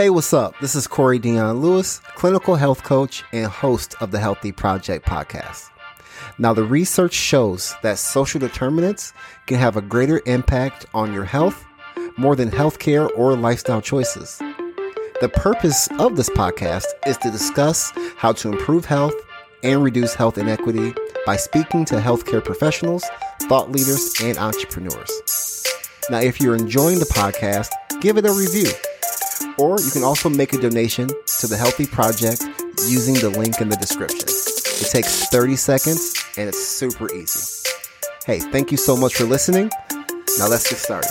Hey, what's up? This is Corey Dion Lewis, clinical health coach and host of the Healthy Project podcast. Now, the research shows that social determinants can have a greater impact on your health more than healthcare or lifestyle choices. The purpose of this podcast is to discuss how to improve health and reduce health inequity by speaking to healthcare professionals, thought leaders, and entrepreneurs. Now, if you're enjoying the podcast, give it a review or you can also make a donation to the Healthy Project using the link in the description. It takes 30 seconds and it's super easy. Hey, thank you so much for listening. Now let's get started.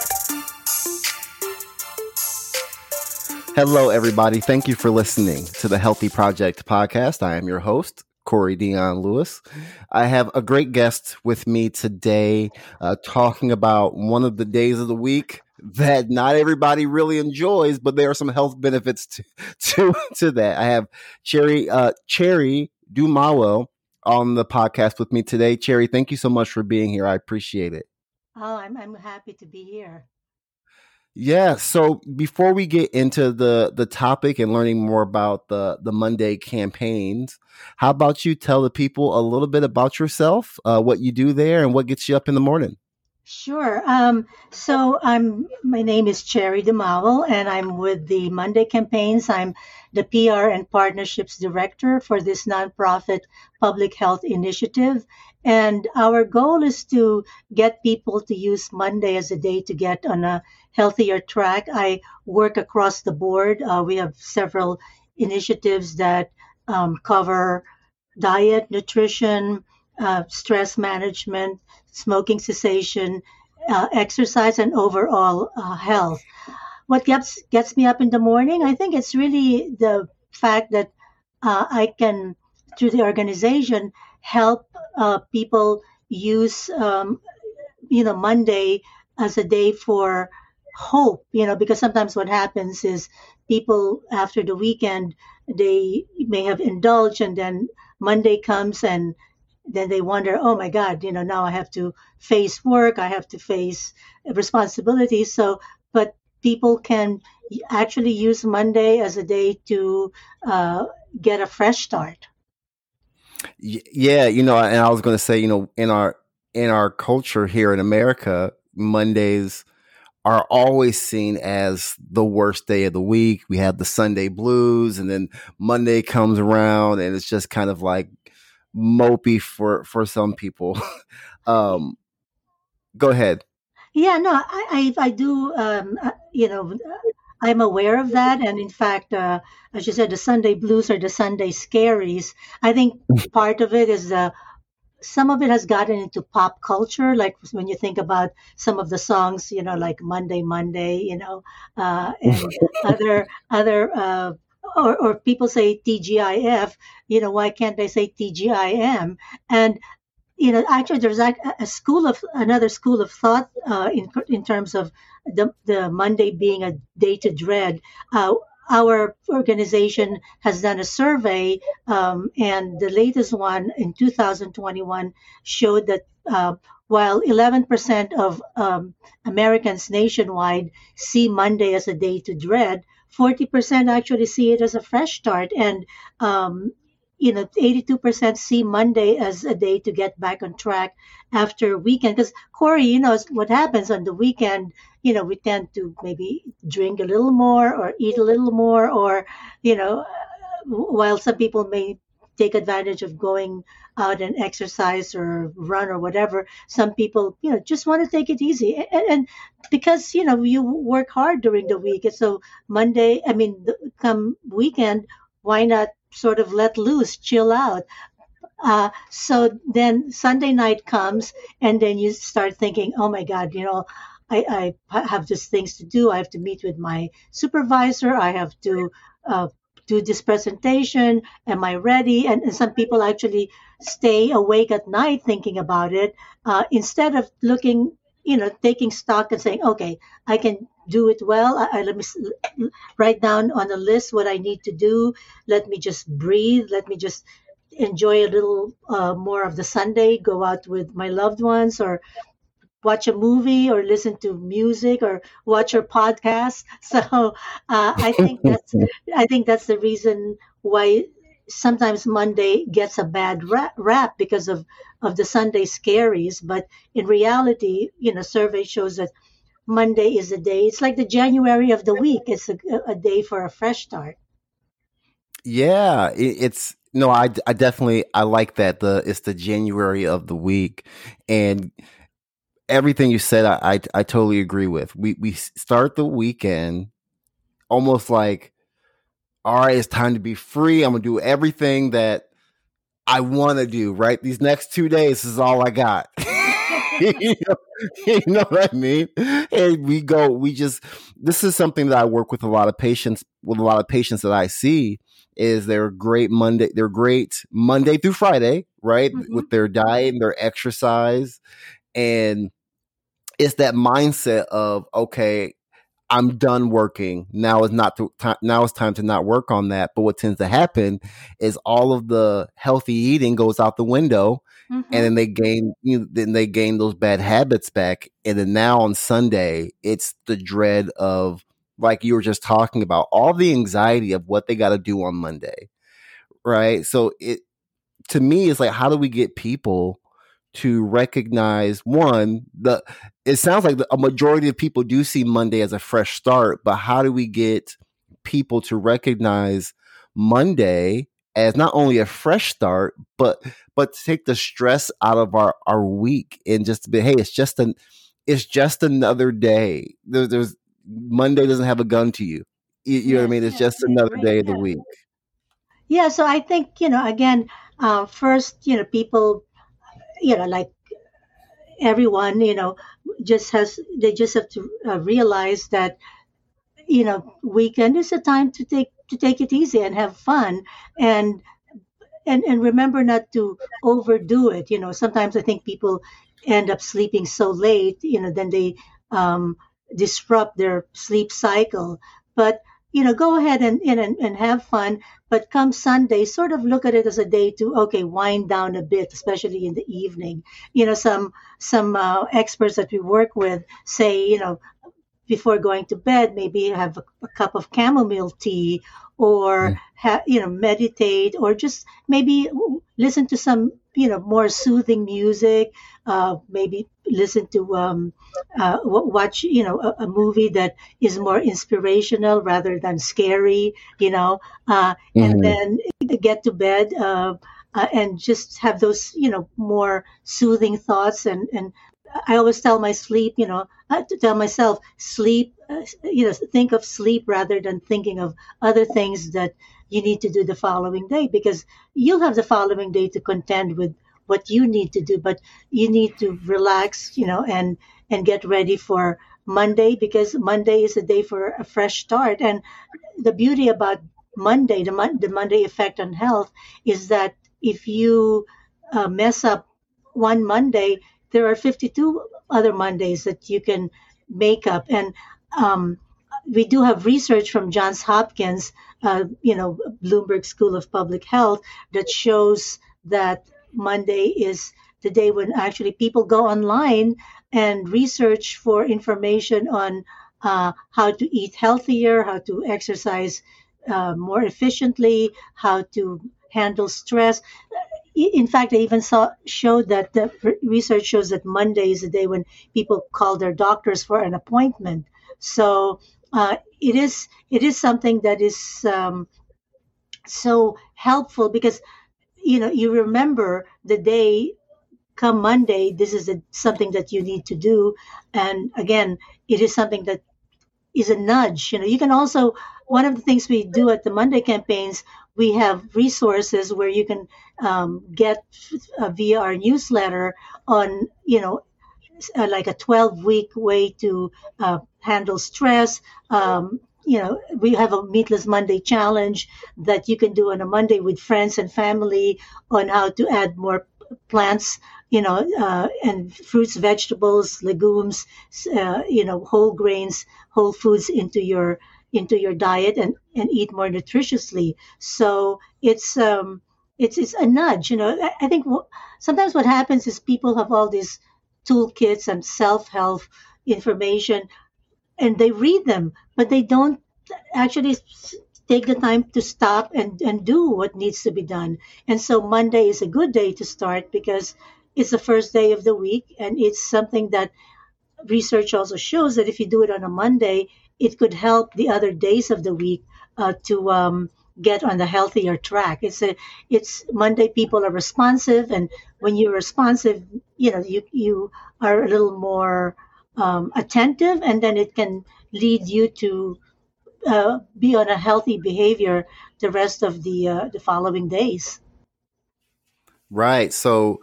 Hello, everybody. Thank you for listening to the Healthy Project podcast. I am your host, Corey Dion Lewis. I have a great guest with me today uh, talking about one of the days of the week that not everybody really enjoys, but there are some health benefits to to, to that. I have Cherry uh, Cherry Dumaual on the podcast with me today. Cherry, thank you so much for being here. I appreciate it. Oh, I'm I'm happy to be here. Yeah. So before we get into the the topic and learning more about the the Monday campaigns, how about you tell the people a little bit about yourself, uh, what you do there, and what gets you up in the morning? Sure. Um, so I'm my name is Cherry Dumaual, and I'm with the Monday campaigns. I'm the PR and partnerships director for this nonprofit public health initiative. And our goal is to get people to use Monday as a day to get on a healthier track. I work across the board. Uh, we have several initiatives that um, cover diet, nutrition, uh, stress management, smoking cessation, uh, exercise, and overall uh, health. What gets gets me up in the morning? I think it's really the fact that uh, I can, through the organization, help uh, people use, um, you know, Monday as a day for hope. You know, because sometimes what happens is people after the weekend they may have indulged and then Monday comes and then they wonder, oh my God, you know, now I have to face work, I have to face responsibilities. So, but people can actually use Monday as a day to uh, get a fresh start. Yeah, you know, and I was going to say, you know, in our in our culture here in America, Mondays are always seen as the worst day of the week. We have the Sunday blues, and then Monday comes around, and it's just kind of like mopey for for some people. um, go ahead. Yeah, no, I I, I do. Um, uh, you know, I'm aware of that, and in fact, uh, as you said, the Sunday blues or the Sunday scaries. I think part of it is the some of it has gotten into pop culture like when you think about some of the songs you know like monday monday you know uh, and other other uh, or, or people say TGIF, you know, why can't they say TGIM? And you know, actually, there's a, a school of another school of thought uh, in in terms of the the Monday being a day to dread. Uh, our organization has done a survey, um, and the latest one in 2021 showed that uh, while 11% of um, Americans nationwide see Monday as a day to dread, 40% actually see it as a fresh start. And, um, you know, 82% see Monday as a day to get back on track after weekend. Because, Corey, you know, what happens on the weekend, you know, we tend to maybe drink a little more or eat a little more, or, you know, while some people may take advantage of going out and exercise or run or whatever. Some people, you know, just want to take it easy. And, and because, you know, you work hard during the week. And so Monday, I mean, come weekend, why not sort of let loose, chill out? Uh, so then Sunday night comes, and then you start thinking, oh my God, you know, I, I have just things to do. I have to meet with my supervisor. I have to uh, do this presentation? Am I ready? And, and some people actually stay awake at night thinking about it uh, instead of looking, you know, taking stock and saying, okay, I can do it well. I, I, let me write down on a list what I need to do. Let me just breathe. Let me just enjoy a little uh, more of the Sunday, go out with my loved ones or watch a movie or listen to music or watch your podcast. So uh, I think that's I think that's the reason why sometimes Monday gets a bad rap because of of the Sunday scaries. But in reality, you know, survey shows that Monday is a day. It's like the January of the week. It's a, a day for a fresh start. Yeah, it's no, I, I definitely I like that. The it's the January of the week, and everything you said, I, I, I totally agree with. We we start the weekend almost like, all right, it's time to be free. I'm gonna do everything that I want to do. Right, these next two days is all I got. you, know, you know what I mean? And we go, we just, this is something that I work with a lot of patients, with a lot of patients that I see is they're great Monday, they're great Monday through Friday, right? Mm-hmm. With their diet and their exercise. And it's that mindset of, okay, I'm done working. Now is not to, now it's time to not work on that. But what tends to happen is all of the healthy eating goes out the window Mm-hmm. and then they gain you know, then they gain those bad habits back and then now on sunday it's the dread of like you were just talking about all the anxiety of what they got to do on monday right so it to me is like how do we get people to recognize one the it sounds like the, a majority of people do see monday as a fresh start but how do we get people to recognize monday as not only a fresh start, but but to take the stress out of our our week and just be hey, it's just an it's just another day. There, there's Monday doesn't have a gun to you. You, you know what I mean? It's just another day of the week. Yeah. So I think you know again, uh, first you know people, you know like everyone you know just has they just have to uh, realize that you know weekend is a time to take to take it easy and have fun and and and remember not to overdo it you know. Sometimes i think people end up sleeping so late you know then they um, disrupt their sleep cycle. But you know go ahead and, and and have fun but come sunday sort of look at it as a day to okay wind down a bit especially in the evening you know some some uh, experts that we work with say you know before going to bed, maybe have a, a cup of chamomile tea or, mm. ha, you know, meditate or just maybe listen to some, you know, more soothing music. Uh, maybe listen to, um, uh, watch, you know, a, a, movie that is more inspirational rather than scary, you know, uh, mm-hmm. and then get to bed. Uh, uh, and just have those, you know, more soothing thoughts and, and I always tell my sleep, you know, I to tell myself, sleep, uh, you know, think of sleep rather than thinking of other things that you need to do the following day because you'll have the following day to contend with what you need to do, but you need to relax, you know, and and get ready for Monday because Monday is a day for a fresh start. And the beauty about Monday, the, Mon- the Monday effect on health, is that if you uh, mess up one Monday, there are 52 other Mondays that you can make up. And um, we do have research from Johns Hopkins, uh, you know, Bloomberg School of Public Health, that shows that Monday is the day when actually people go online and research for information on uh, how to eat healthier, how to exercise uh, more efficiently, how to handle stress in fact, I even saw showed that the research shows that Monday is the day when people call their doctors for an appointment. So uh, it is it is something that is um, so helpful because you know you remember the day come Monday. This is a, something that you need to do, and again, it is something that is a nudge. You know, you can also one of the things we do at the Monday campaigns, we have resources where you can um, get uh, via our newsletter on, you know, uh, like a 12 week way to uh, handle stress. Um, you know, we have a Meatless Monday challenge that you can do on a Monday with friends and family on how to add more plants you know, uh, and fruits, vegetables, legumes, uh, you know, whole grains, whole foods into your into your diet and, and eat more nutritiously. So it's um, it's it's a nudge. You know, I, I think w- sometimes what happens is people have all these toolkits and self-help information and they read them but they don't actually take the time to stop and, and do what needs to be done. And so monday is a good day to start because it's the first day of the week and it's something that research also shows that if you do it on a monday it could help the other days of the week uh, to um, get on the healthier track. It's a it's Monday people are responsive, and when you're responsive, you know you you are a little more um, attentive, and then it can lead you to uh, be on a healthy behavior the rest of the uh, the following days. Right. So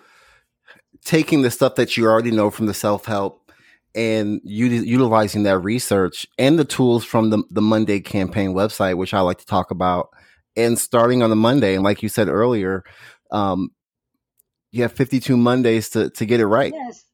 taking the stuff that you already know from the self help and utilizing that research and the tools from the, the Monday campaign website, which I like to talk about, and starting on the Monday. And like you said earlier, um, you have 52 Mondays to, to get it right. Yes.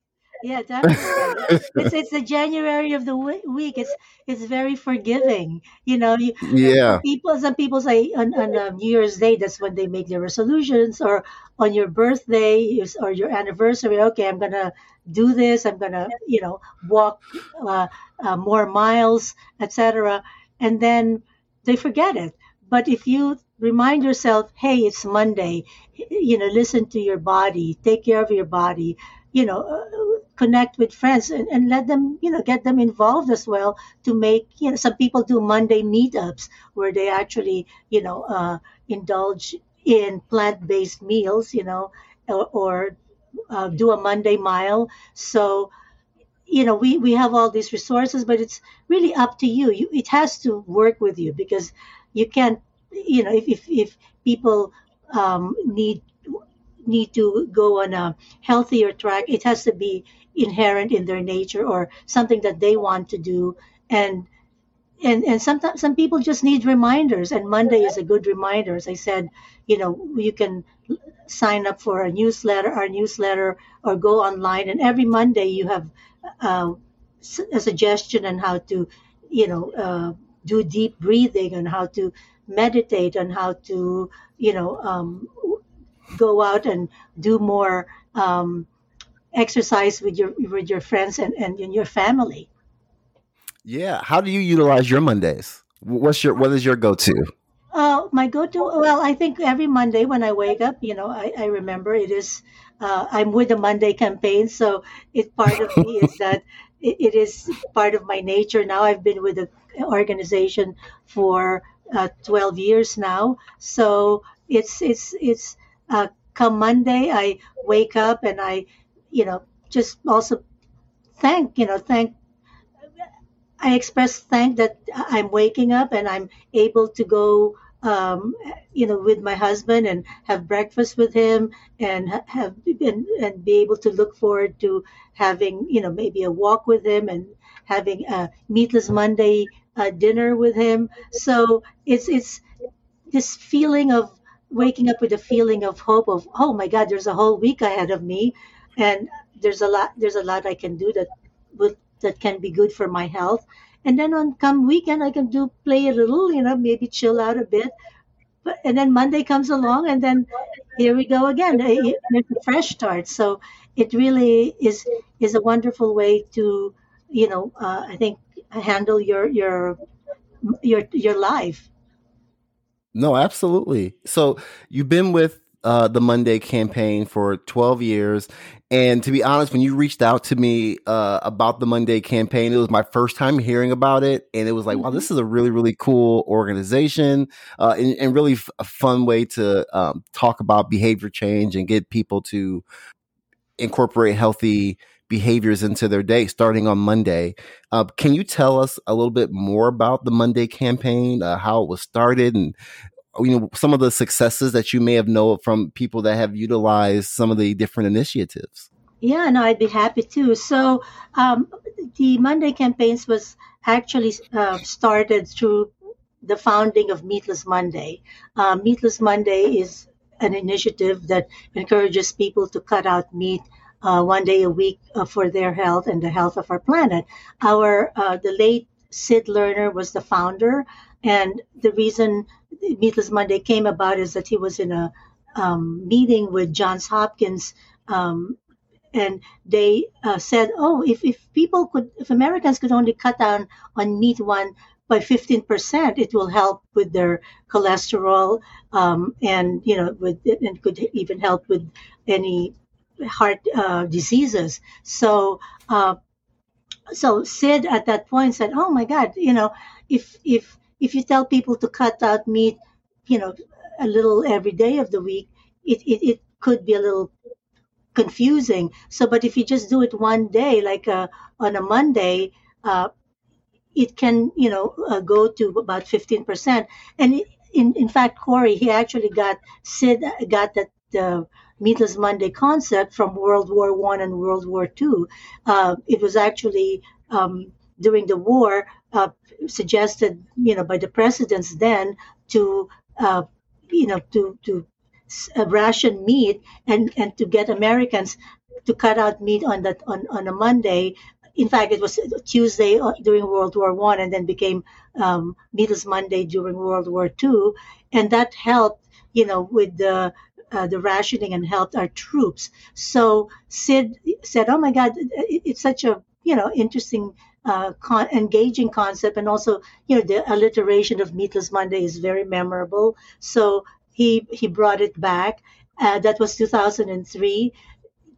Yeah, definitely. it's it's the January of the week. It's it's very forgiving. You know, you, yeah. People, some people say on, on um, New Year's Day that's when they make their resolutions, or on your birthday or your anniversary. Okay, I'm gonna do this. I'm gonna you know walk uh, uh, more miles, etc. And then they forget it. But if you remind yourself, hey, it's Monday, you know, listen to your body, take care of your body, you know, uh, connect with friends and, and let them, you know, get them involved as well to make, you know, some people do Monday meetups where they actually, you know, uh, indulge in plant based meals, you know, or, or uh, do a Monday mile. So, you know, we, we have all these resources, but it's really up to you. you it has to work with you because you can't you know if if, if people um, need need to go on a healthier track it has to be inherent in their nature or something that they want to do. And and and sometimes some people just need reminders and monday is a good reminder. As i said you know you can sign up for a newsletter our newsletter or go online and every monday you have uh, a suggestion on how to you know uh, do deep breathing and how to meditate and how to you know um, go out and do more um, exercise with your with your friends and, and, and your family. Yeah. How do you utilize your mondays? What's your what is your go-to? Uh, my go-to well i think every monday when i wake up you know i, I remember it is uh, i'm with the monday campaign. So it part of me is that it, it is part of my nature. Now i've been with the organization for uh, 12 years now. So it's it's it's uh, come Monday, I wake up and I, you know, just also thank you know thank. I express thank that I'm waking up and I'm able to go um, you know, with my husband and have breakfast with him and have and, and be able to look forward to having, you know, maybe a walk with him and having a meatless Monday uh, dinner with him. So it's it's this feeling of waking up with a feeling of hope of oh my God, there's a whole week ahead of me, and there's a lot there's a lot I can do that with that can be good for my health. And then on come weekend, I can do play a little, you know, maybe chill out a bit. But and then Monday comes along, and then here we go again. It's a fresh start. So it really is is a wonderful way to, you know, uh, I think handle your your your your life. No, absolutely. So you've been with uh, the Monday campaign for 12 years. And to be honest, when you reached out to me uh, about the Monday campaign, it was my first time hearing about it. And it was like, mm-hmm. wow, this is a really, really cool organization uh, and, and, really f- a fun way to um, talk about behavior change and get people to incorporate healthy behaviors into their day starting on Monday. Uh, can you tell us a little bit more about the Monday campaign, uh, how it was started, and you know some of the successes that you may have known from people that have utilized some of the different initiatives? Yeah, no, I'd be happy to. So um, the Monday campaigns was actually uh, started through the founding of Meatless Monday. Uh, Meatless Monday is an initiative that encourages people to cut out meat uh, one day a week uh, for their health and the health of our planet. Our uh, the late Sid Lerner was the founder, and the reason Meatless Monday came about is that he was in a um, meeting with Johns Hopkins um, and they uh, said, oh, if, if people could, if Americans could only cut down on meat one by 15%, it will help with their cholesterol um, and, you know, with, and could even help with any heart uh, diseases. So, uh, so Sid at that point said, "Oh my God, you know, if if if you tell people to cut out meat, you know, a little every day of the week, it it, it could be a little confusing. So, but if you just do it one day, like uh, on a Monday, uh, it can, you know, uh, go to about 15%. And in, in fact, Corey, he actually got Sid got that uh, Meatless Monday concept from World War One and World War Two. Uh, it was actually um, during the war uh, suggested, you know, by the presidents then to, uh, you know, to to uh, ration meat and and to get Americans to cut out meat on that on, on a Monday. In fact, it was Tuesday uh, during World War One, and then became um, Meatless Monday during World War Two, and that helped, you know, with the uh, the rationing and helped our troops. So Sid said, "Oh my God, it's such a you know interesting." Uh, con- engaging concept and also you know the alliteration of meatless monday is very memorable so he he brought it back uh, that was 2003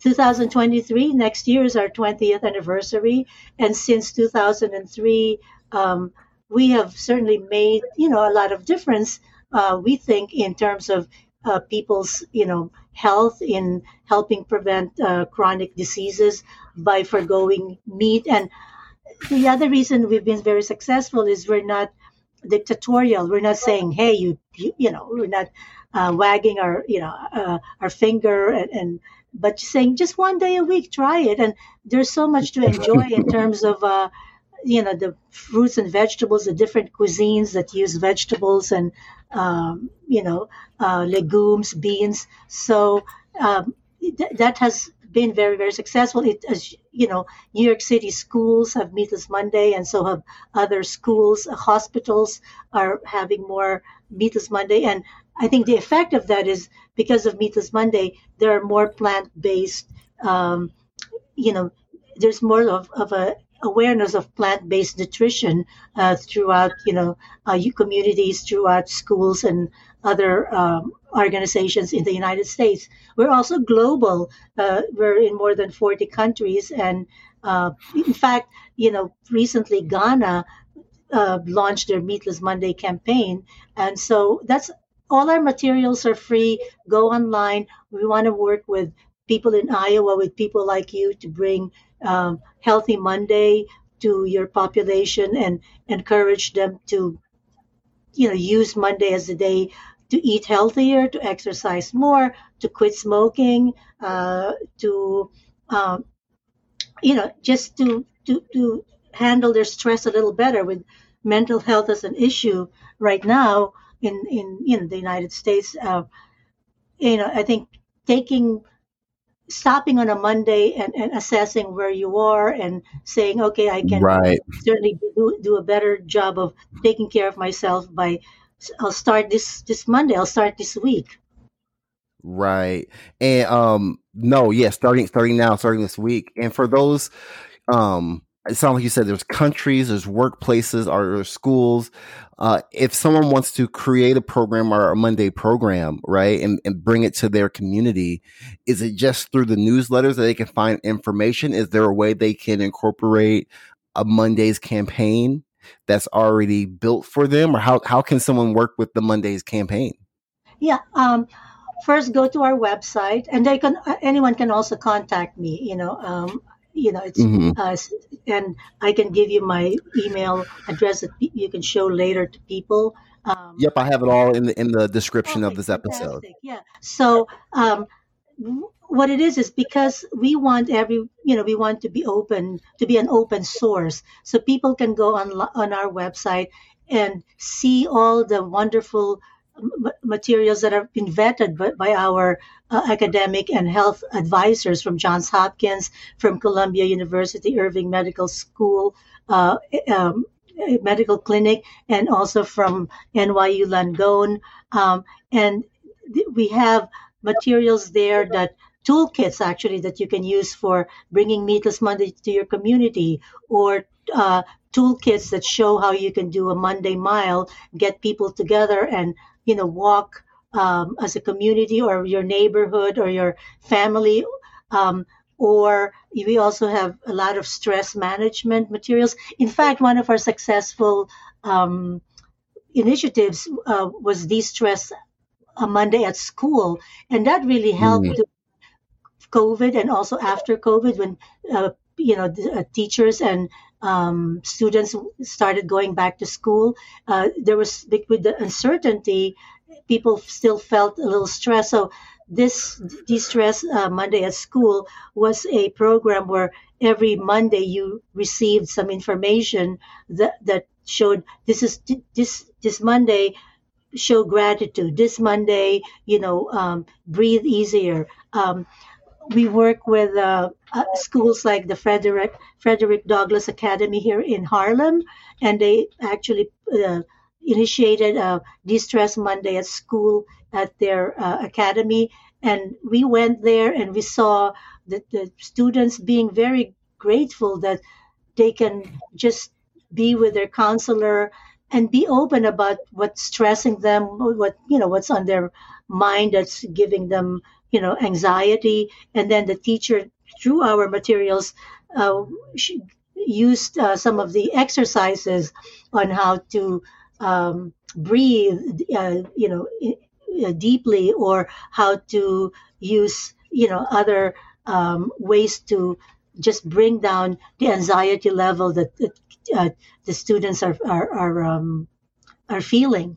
2023 next year is our 20th anniversary and since 2003 um, we have certainly made you know a lot of difference uh, we think in terms of uh, people's you know health in helping prevent uh, chronic diseases by foregoing meat. And the other reason we've been very successful is we're not dictatorial. We're not saying hey you you, you know we're not uh, wagging our you know uh, our finger and, and but saying just one day a week try it. And there's so much to enjoy in terms of uh, you know the fruits and vegetables, the different cuisines that use vegetables and um, you know uh, legumes, beans. So um, th- that has been very very successful. It as you know, New York City schools have Meatless Monday, and so have other schools. Hospitals are having more Meatless Monday, and I think the effect of that is because of Meatless Monday, there are more plant based. Um, you know, there's more of, of a awareness of plant-based nutrition uh, throughout, you know, uh, communities, throughout schools and other um, organizations in the United States. We're also global. Uh, we're in more than 40 countries, and uh, in fact, you know, recently Ghana uh, launched their Meatless Monday campaign, and so that's all our materials are free. Go online. We want to work with people in Iowa, with people like you, to bring um, Healthy Monday to your population and encourage them to, you know, use Monday as a day to eat healthier, to exercise more, to quit smoking, uh, to, um, you know, just to, to, to handle their stress a little better with mental health as an issue right now in, in, in the United States. Uh, you know, I think taking stopping on a Monday and, and assessing where you are and saying, okay, I can right. certainly do, do a better job of taking care of myself by I'll start this this Monday. I'll start this week. Right. And um no, yeah, starting starting now, starting this week. And for those um it sounds like you said there's countries, there's workplaces, or there's schools. Uh, if someone wants to create a program or a Monday program, right, and, and bring it to their community, is it just through the newsletters that they can find information? Is there a way they can incorporate a Monday's campaign that's already built for them, or how how can someone work with the Monday's campaign? Yeah. Um, first, go to our website, and they can anyone can also contact me. You know, um, you know it's mm-hmm. uh, and i can give you my email address that you can show later to people um, yep i have it all in the in the description of this episode fantastic. yeah so um, what it is is because we want every you know we want to be open to be an open source so people can go on on our website and see all the wonderful materials that have been vetted by, by our uh, academic and health advisors from Johns Hopkins, from Columbia University Irving Medical School, uh, um, medical clinic, and also from NYU Langone. Um, and th- we have materials there that toolkits actually that you can use for bringing Meatless Monday to your community or uh, toolkits that show how you can do a Monday mile, get people together and, you know, walk um, as a community or your neighborhood or your family. Um, or we also have a lot of stress management materials. In fact, one of our successful um, initiatives uh, was de-stress a Monday at school, and that really helped mm. COVID and also after COVID when uh, you know the, uh, teachers and um, students started going back to school. Uh, there was with the uncertainty, people still felt a little stress. So this de-stress uh, Monday at school was a program where every Monday you received some information that that showed this is this this Monday show gratitude. This Monday, you know, um, breathe easier. Um, we work with uh, uh, schools like the Frederick Frederick Douglass Academy here in Harlem, and they actually uh, initiated a de-stress Monday at school at their uh, academy. And we went there and we saw the, the students being very grateful that they can just be with their counselor and be open about what's stressing them, what you know, what's on their mind that's giving them, you know, anxiety. And then the teacher, through our materials, uh, used uh, some of the exercises on how to um, breathe, uh, you know, uh, deeply, or how to use, you know, other um, ways to just bring down the anxiety level that, uh, the students are are are, um, are feeling.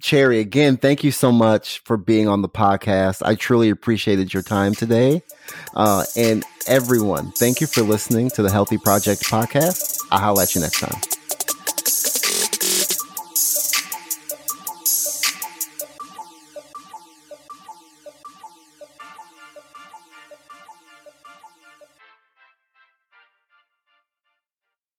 Cherry, again, thank you so much for being on the podcast. I truly appreciated your time today. Uh, and everyone, thank you for listening to the Healthy Project podcast. I'll holler at you next time.